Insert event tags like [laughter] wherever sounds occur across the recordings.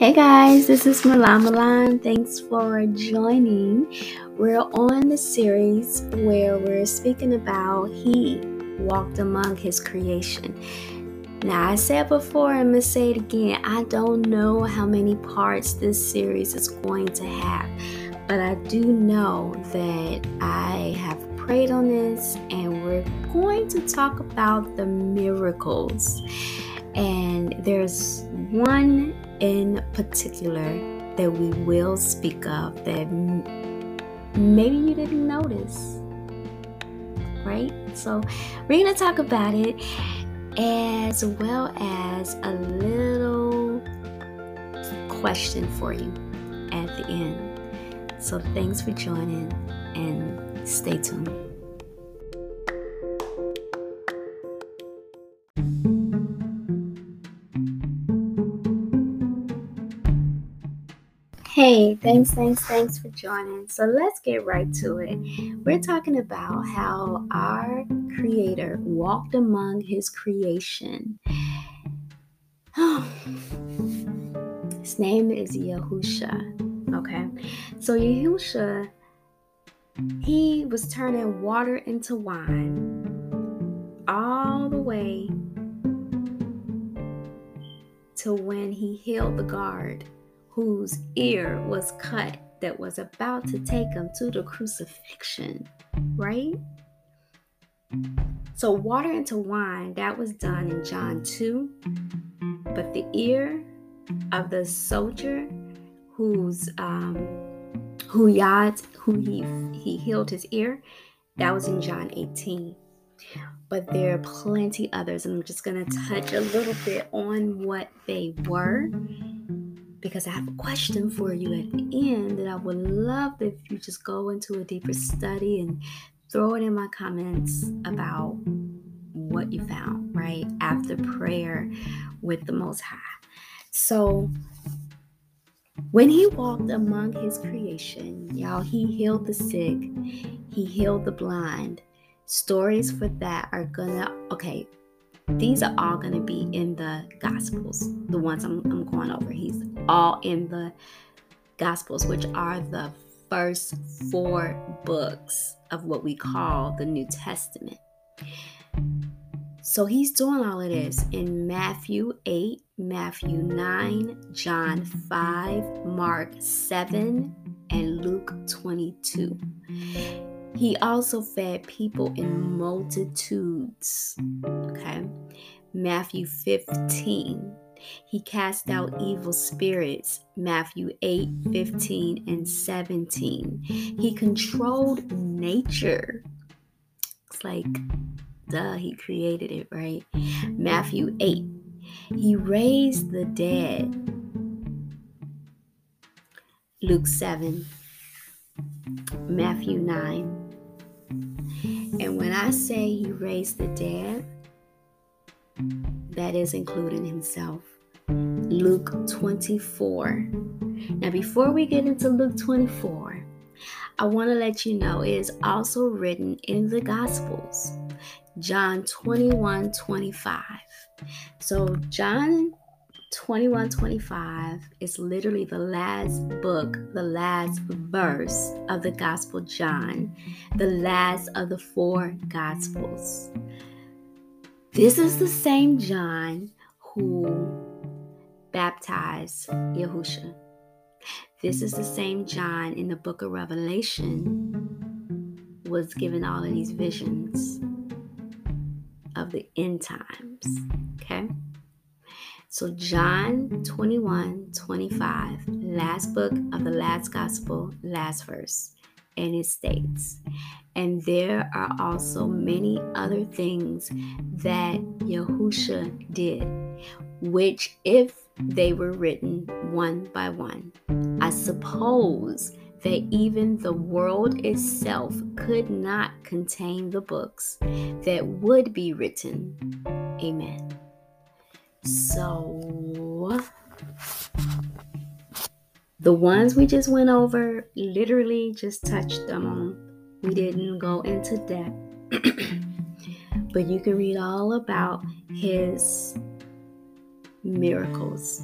Hey guys, this is Milan Milan. Thanks for joining. We're on the series where we're speaking about He walked among His creation. Now, I said before, I'm to say it again. I don't know how many parts this series is going to have, but I do know that I have prayed on this and we're going to talk about the miracles. And there's one in particular that we will speak of that maybe you didn't notice. Right? So, we're going to talk about it as well as a little question for you at the end. So, thanks for joining and stay tuned. Hey, thanks, thanks, thanks for joining. So let's get right to it. We're talking about how our Creator walked among His creation. [sighs] His name is Yahusha. Okay, so Yahusha, he was turning water into wine all the way to when he healed the guard whose ear was cut that was about to take him to the crucifixion, right? So, water into wine, that was done in John 2. But the ear of the soldier who's um who Yad, who he he healed his ear, that was in John 18. But there are plenty others, and I'm just gonna touch a little bit on what they were because I have a question for you at the end that I would love if you just go into a deeper study and throw it in my comments about what you found, right? After prayer with the Most High. So, when he walked among his creation, y'all, he healed the sick, he healed the blind. Stories for that are gonna, okay, these are all going to be in the Gospels, the ones I'm, I'm going over. He's all in the Gospels, which are the first four books of what we call the New Testament. So he's doing all of this in Matthew 8, Matthew 9, John 5, Mark 7, and Luke 22. He also fed people in multitudes. Okay. Matthew 15. He cast out evil spirits. Matthew 8, 15, and 17. He controlled nature. It's like, duh, he created it, right? Matthew 8. He raised the dead. Luke 7. Matthew 9. And when I say he raised the dead, that is including himself. Luke 24. Now, before we get into Luke 24, I want to let you know it is also written in the Gospels, John 21 25. So, John 2125 is literally the last book, the last verse of the Gospel John, the last of the four Gospels. This is the same John who baptized Yahusha. This is the same John in the book of Revelation was given all of these visions of the end times. Okay? So, John 21 25, last book of the last gospel, last verse. And it states, and there are also many other things that Yahusha did, which, if they were written one by one, I suppose that even the world itself could not contain the books that would be written. Amen. So, the ones we just went over, literally just touched them on. We didn't go into depth. [clears throat] but you can read all about his miracles.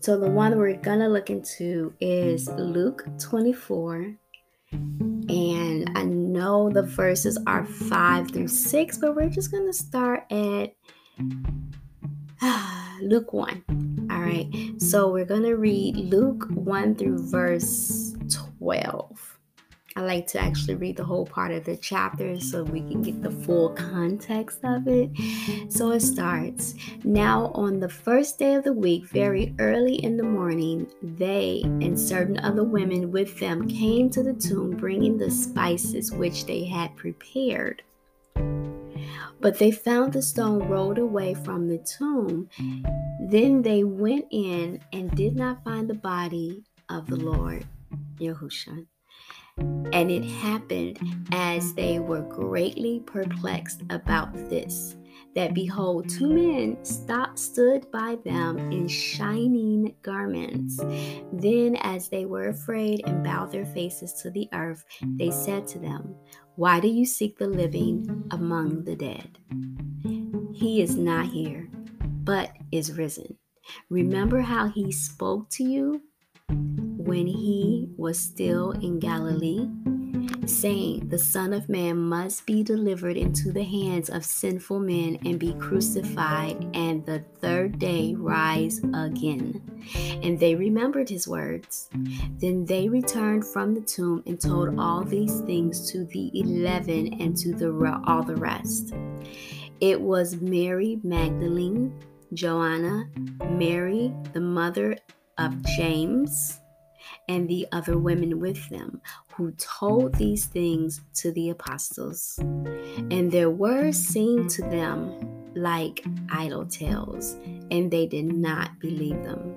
So the one we're to look into is Luke 24. And I know the verses are 5 through 6, but we're just going to start at [sighs] Luke 1. All right. So we're going to read Luke 1 through verse 12. I like to actually read the whole part of the chapter so we can get the full context of it. So it starts Now, on the first day of the week, very early in the morning, they and certain other women with them came to the tomb bringing the spices which they had prepared. But they found the stone rolled away from the tomb. Then they went in and did not find the body of the Lord, Yahushua. And it happened as they were greatly perplexed about this, that behold, two men stopped, stood by them in shining garments. Then, as they were afraid and bowed their faces to the earth, they said to them, Why do you seek the living among the dead? He is not here, but is risen. Remember how he spoke to you when he was still in Galilee, saying, The Son of Man must be delivered into the hands of sinful men and be crucified, and the third day rise again. And they remembered his words. Then they returned from the tomb and told all these things to the eleven and to the, all the rest. It was Mary Magdalene, Joanna, Mary, the mother of James and the other women with them, who told these things to the apostles. And their words seemed to them like idle tales, and they did not believe them.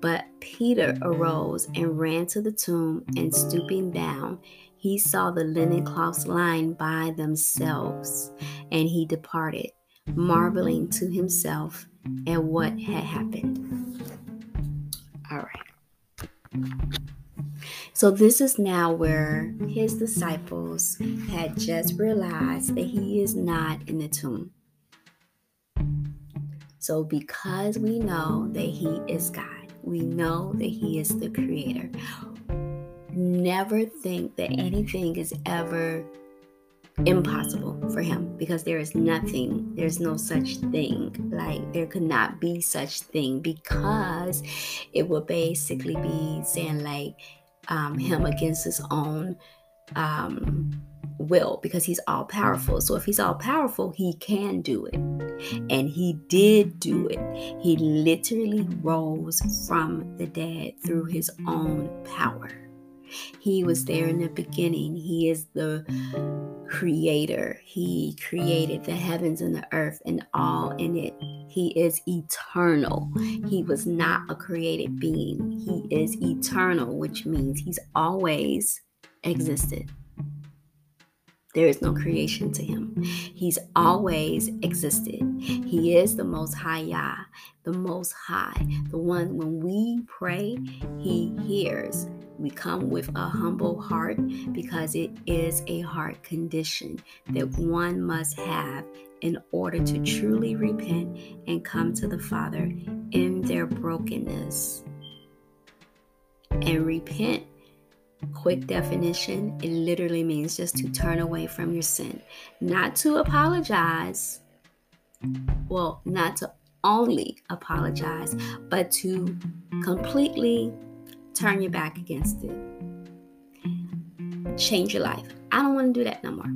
But Peter arose and ran to the tomb, and stooping down, he saw the linen cloths lying by themselves, and he departed, marveling to himself at what had happened. All right. So, this is now where his disciples had just realized that he is not in the tomb. So, because we know that he is God, we know that he is the creator, never think that anything is ever impossible for him because there is nothing there's no such thing. Like there could not be such thing because it would basically be saying like um, him against his own um, will because he's all powerful. So if he's all powerful he can do it. And he did do it. He literally rose from the dead through his own power he was there in the beginning. He is the creator. He created the heavens and the earth and all in it. He is eternal. He was not a created being. He is eternal, which means he's always existed. There is no creation to him. He's always existed. He is the most high Yah, the most high, the one when we pray, he hears. We come with a humble heart because it is a heart condition that one must have in order to truly repent and come to the Father in their brokenness. And repent, quick definition, it literally means just to turn away from your sin, not to apologize. Well, not to only apologize, but to completely turn your back against it. Change your life. I don't want to do that no more.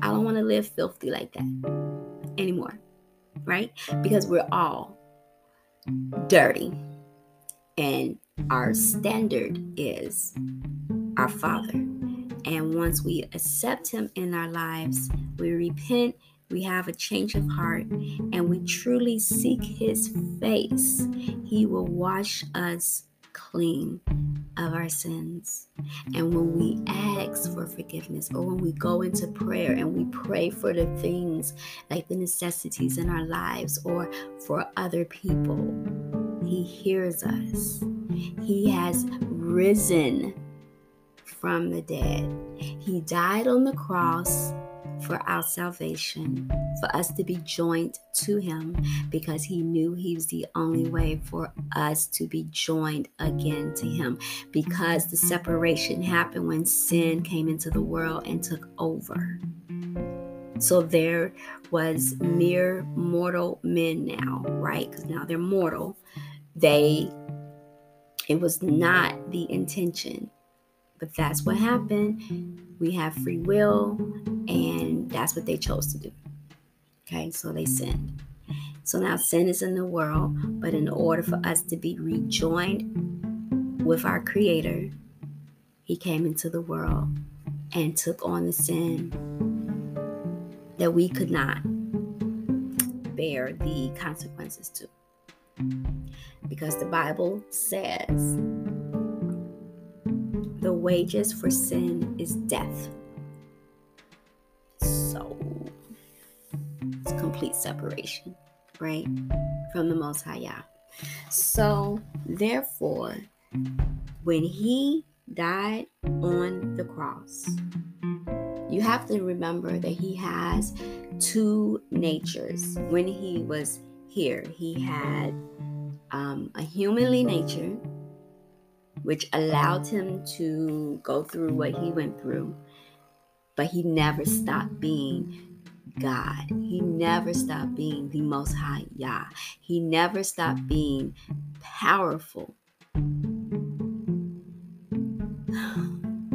I don't want to live filthy like that anymore. Right? Because we're all dirty. And our standard is our Father. And once we accept Him in our lives, we repent, we have a change of heart, and we truly seek His face, He will wash us clean of our sins. And when we ask for forgiveness or when we go into prayer and we pray for the things like the necessities in our lives or for other people, He hears us. He has risen from the dead. He died on the cross for our salvation, for us to be joined to Him, because He knew He was the only way for us to be joined again to Him. Because the separation happened when sin came into the world and took over. So there was mere mortal men now, right? Because now they're mortal. They, it was not the intention, but that's what happened. We have free will, and that's what they chose to do. Okay, so they sinned. So now sin is in the world, but in order for us to be rejoined with our Creator, He came into the world and took on the sin that we could not bear the consequences to. Because the Bible says the wages for sin is death. So it's complete separation, right? From the Most High Yah. So therefore, when he died on the cross, you have to remember that he has two natures. When he was here, he had um, a humanly nature, which allowed him to go through what he went through, but he never stopped being God. He never stopped being the Most High Yah. He never stopped being powerful.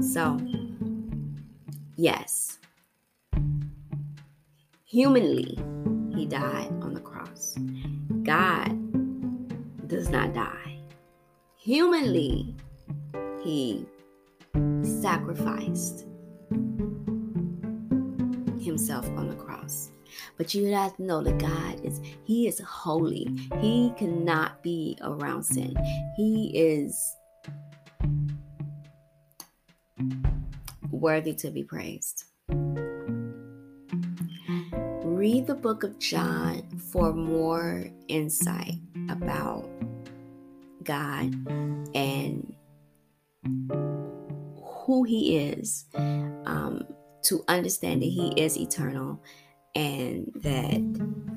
So, Yes. Humanly, he died on the cross. God does not die. Humanly, mm-hmm. he sacrificed himself on the cross. But you have to know that God is He is holy. He cannot be around sin. He is worthy to be praised. Read the book of John for more insight about God and who He is, um, to understand that He is eternal and that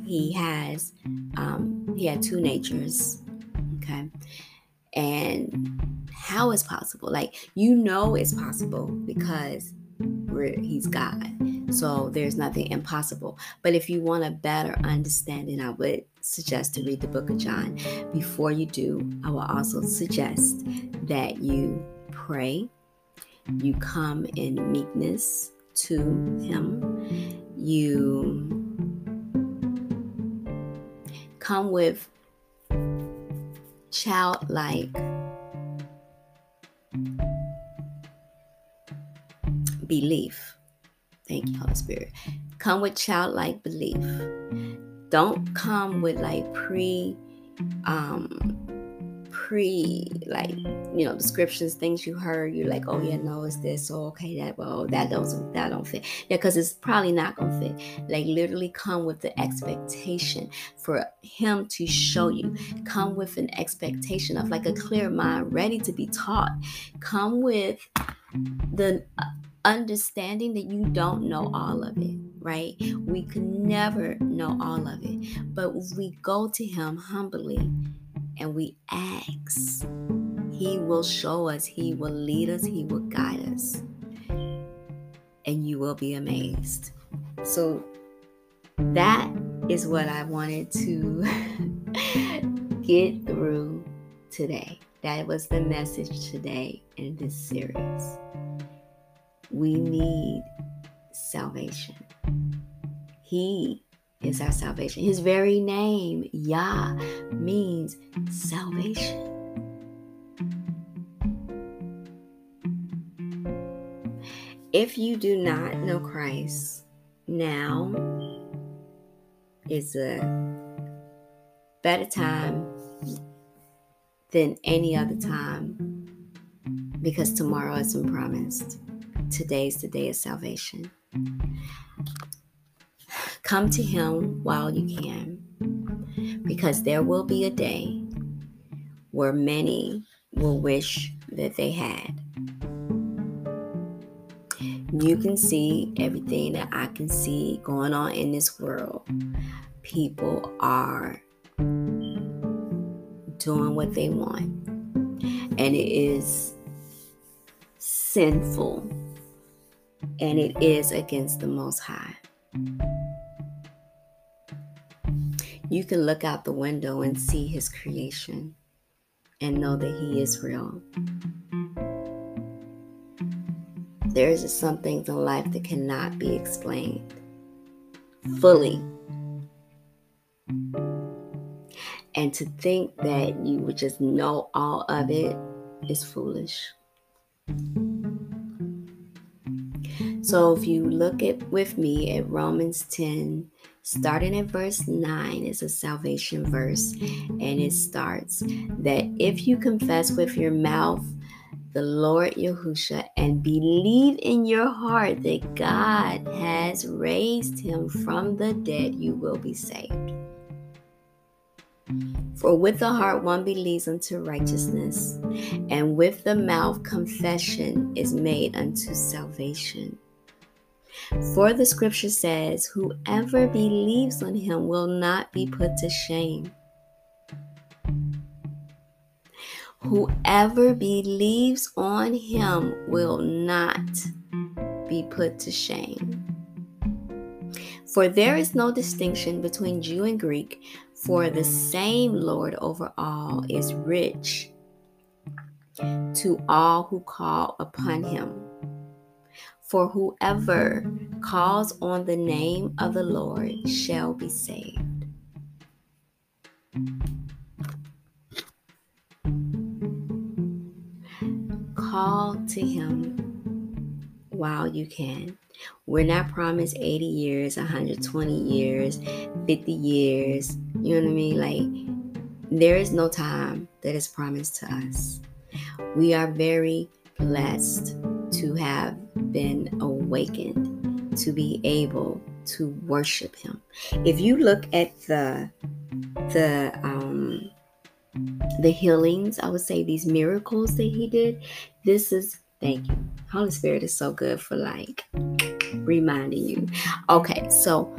He has um, He had two natures. Okay, and how is possible? Like you know it's possible because he's God. So there's nothing impossible. But if you want a better understanding, I would suggest to read the book of John. Before you do, I will also suggest that you pray, you come in meekness to him, you come with childlike belief. Thank you, Holy Spirit. Come with childlike belief. Don't come with like pre um pre like you know descriptions things you heard you're like oh yeah no it's this oh okay that well that doesn't that don't fit. Yeah because it's probably not gonna fit. Like literally come with the expectation for him to show you. Come with an expectation of like a clear mind ready to be taught. Come with the understanding that you don't know all of it right we can never know all of it but we go to him humbly and we ask, He will show us, He will lead us, He will guide us. And you will be amazed. So that is what I wanted to [laughs] get through today. That was the message today in this series. We need salvation. He is our salvation. His very name, Yah, means salvation. If you do not know Christ, now is a better time than any other time because tomorrow isn't promised. Today's the day of salvation. Come to Him while you can, because there will be a day where many will wish that they had. You can see everything that I can see going on in this world. People are doing what they want, and it is sinful and it is against the Most High. You can look out the window and see His creation and know that He is real. There is some things in life that cannot be explained fully. And to think that you would just know all of it is foolish. So if you look at with me at Romans 10, starting at verse 9 is a salvation verse, and it starts that if you confess with your mouth the Lord Yahusha and believe in your heart that God has raised him from the dead, you will be saved. For with the heart one believes unto righteousness, and with the mouth confession is made unto salvation. For the scripture says, Whoever believes on him will not be put to shame. Whoever believes on him will not be put to shame. For there is no distinction between Jew and Greek, for the same Lord over all is rich to all who call upon him. For whoever calls on the name of the Lord shall be saved. Call to him while you can. We're not promised 80 years, 120 years, 50 years. You know what I mean? Like, there is no time that is promised to us. We are very blessed to have been awakened to be able to worship him. If you look at the the um the healings, I would say these miracles that he did, this is thank you. Holy Spirit is so good for like reminding you. Okay, so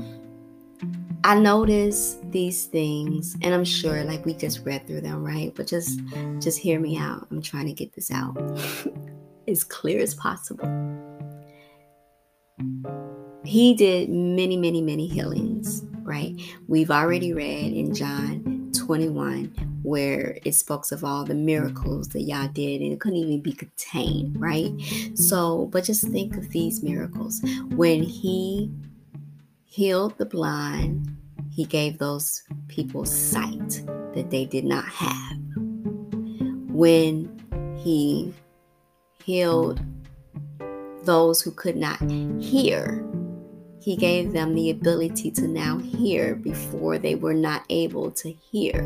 I notice these things and I'm sure like we just read through them, right? But just just hear me out. I'm trying to get this out. [laughs] as clear as possible. He did many, many, many healings, right? We've already read in John 21 where it speaks of all the miracles that Yah did and it couldn't even be contained, right? So, but just think of these miracles. When he healed the blind, he gave those people sight that they did not have. When he healed those who could not hear. He gave them the ability to now hear before they were not able to hear.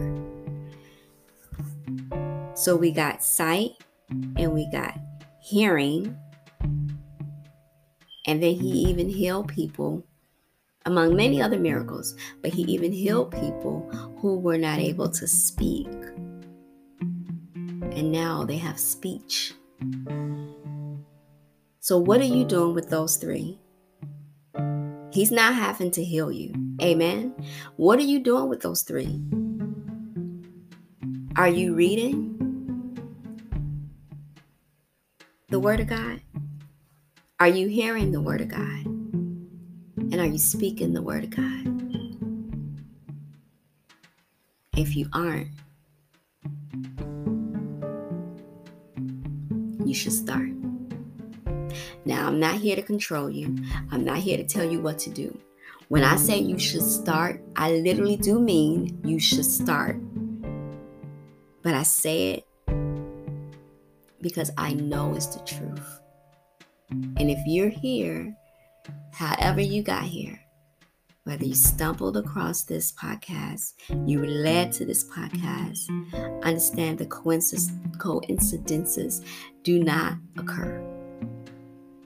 So we got sight and we got hearing. And then he even healed people among many other miracles, but he even healed people who were not able to speak. And now they have speech. So, what are you doing with those three? He's not having to heal you. Amen. What are you doing with those three? Are you reading the Word of God? Are you hearing the Word of God? And are you speaking the Word of God? If you aren't, you should start. Now, I'm not here to control you. I'm not here to tell you what to do. When I say you should start, I literally do mean you should start. But I say it because I know it's the truth. And if you're here, however you got here, whether you stumbled across this podcast, you were led to this podcast, understand the coincidences do not occur.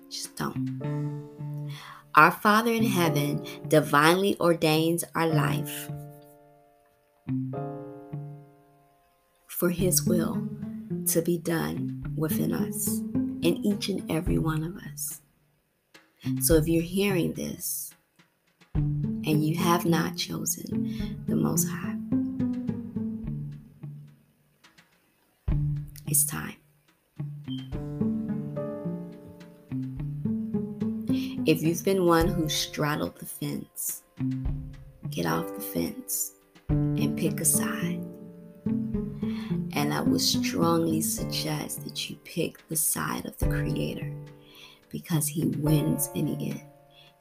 Just don't. Our Father in heaven divinely ordains our life for His will to be done within us, in each and every one of us. So if you're hearing this and you have not chosen the Most High, it's time. If you've been one who straddled the fence, get off the fence and pick a side. And I would strongly suggest that you pick the side of the Creator because He wins in the end.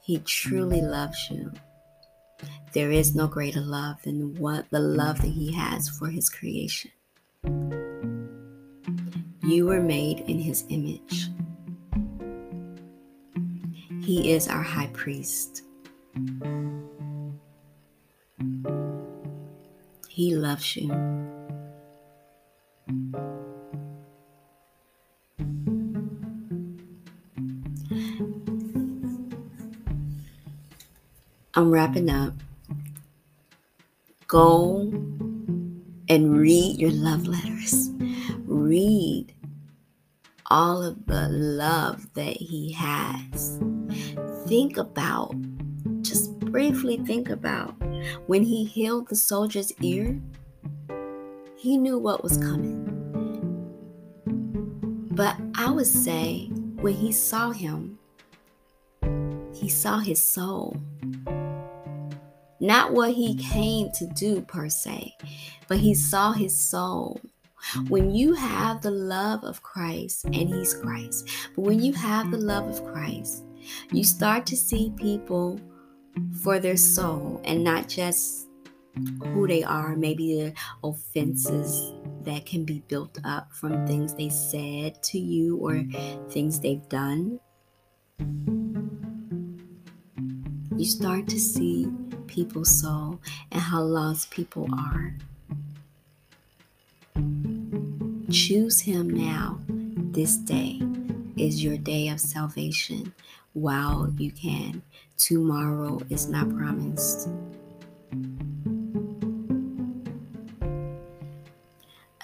He truly loves you. There is no greater love than what the love that He has for His creation. You were made in His image. He is our high priest. He loves you. I'm wrapping up. Go and read your love letters. Read all of the love that he has. Think about, just briefly think about when he healed the soldier's ear, he knew what was coming. But I would say when he saw him, he saw his soul. Not what he mm-hmm. came to do per se, but he mm-hmm. saw his soul. When you have the love of Christ, and He's Christ, but when you have the love of Christ, you start to see people for their soul and not just who they are, maybe the offenses that can be built up from things they said to you or things they've done. You start to see people's soul and how lost people are. Choose Him now. This day is your day of salvation while you can. Tomorrow is not promised.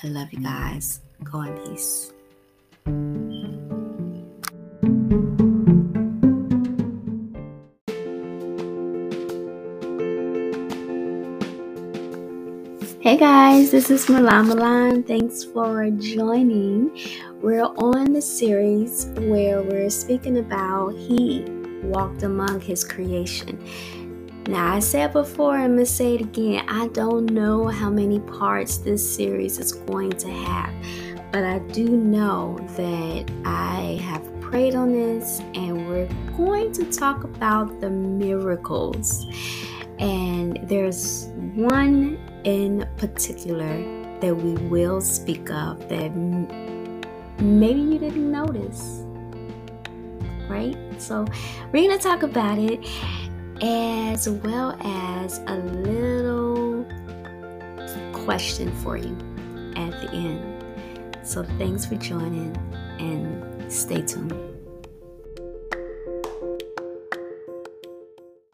I love you guys. Go in peace. Hey guys, this is Milan Milan. Thanks for joining. We're on the series where we're speaking about He walked among His creation. Now, I said before, I'm going to say it again. I don't know how many parts this series is going to have, but I do know that I have prayed on this and we're going to talk about the miracles. And there's one in particular that we will speak of that maybe you didn't notice. Right? So, we're going to talk about it as well as a little question for you at the end. So, thanks for joining and stay tuned.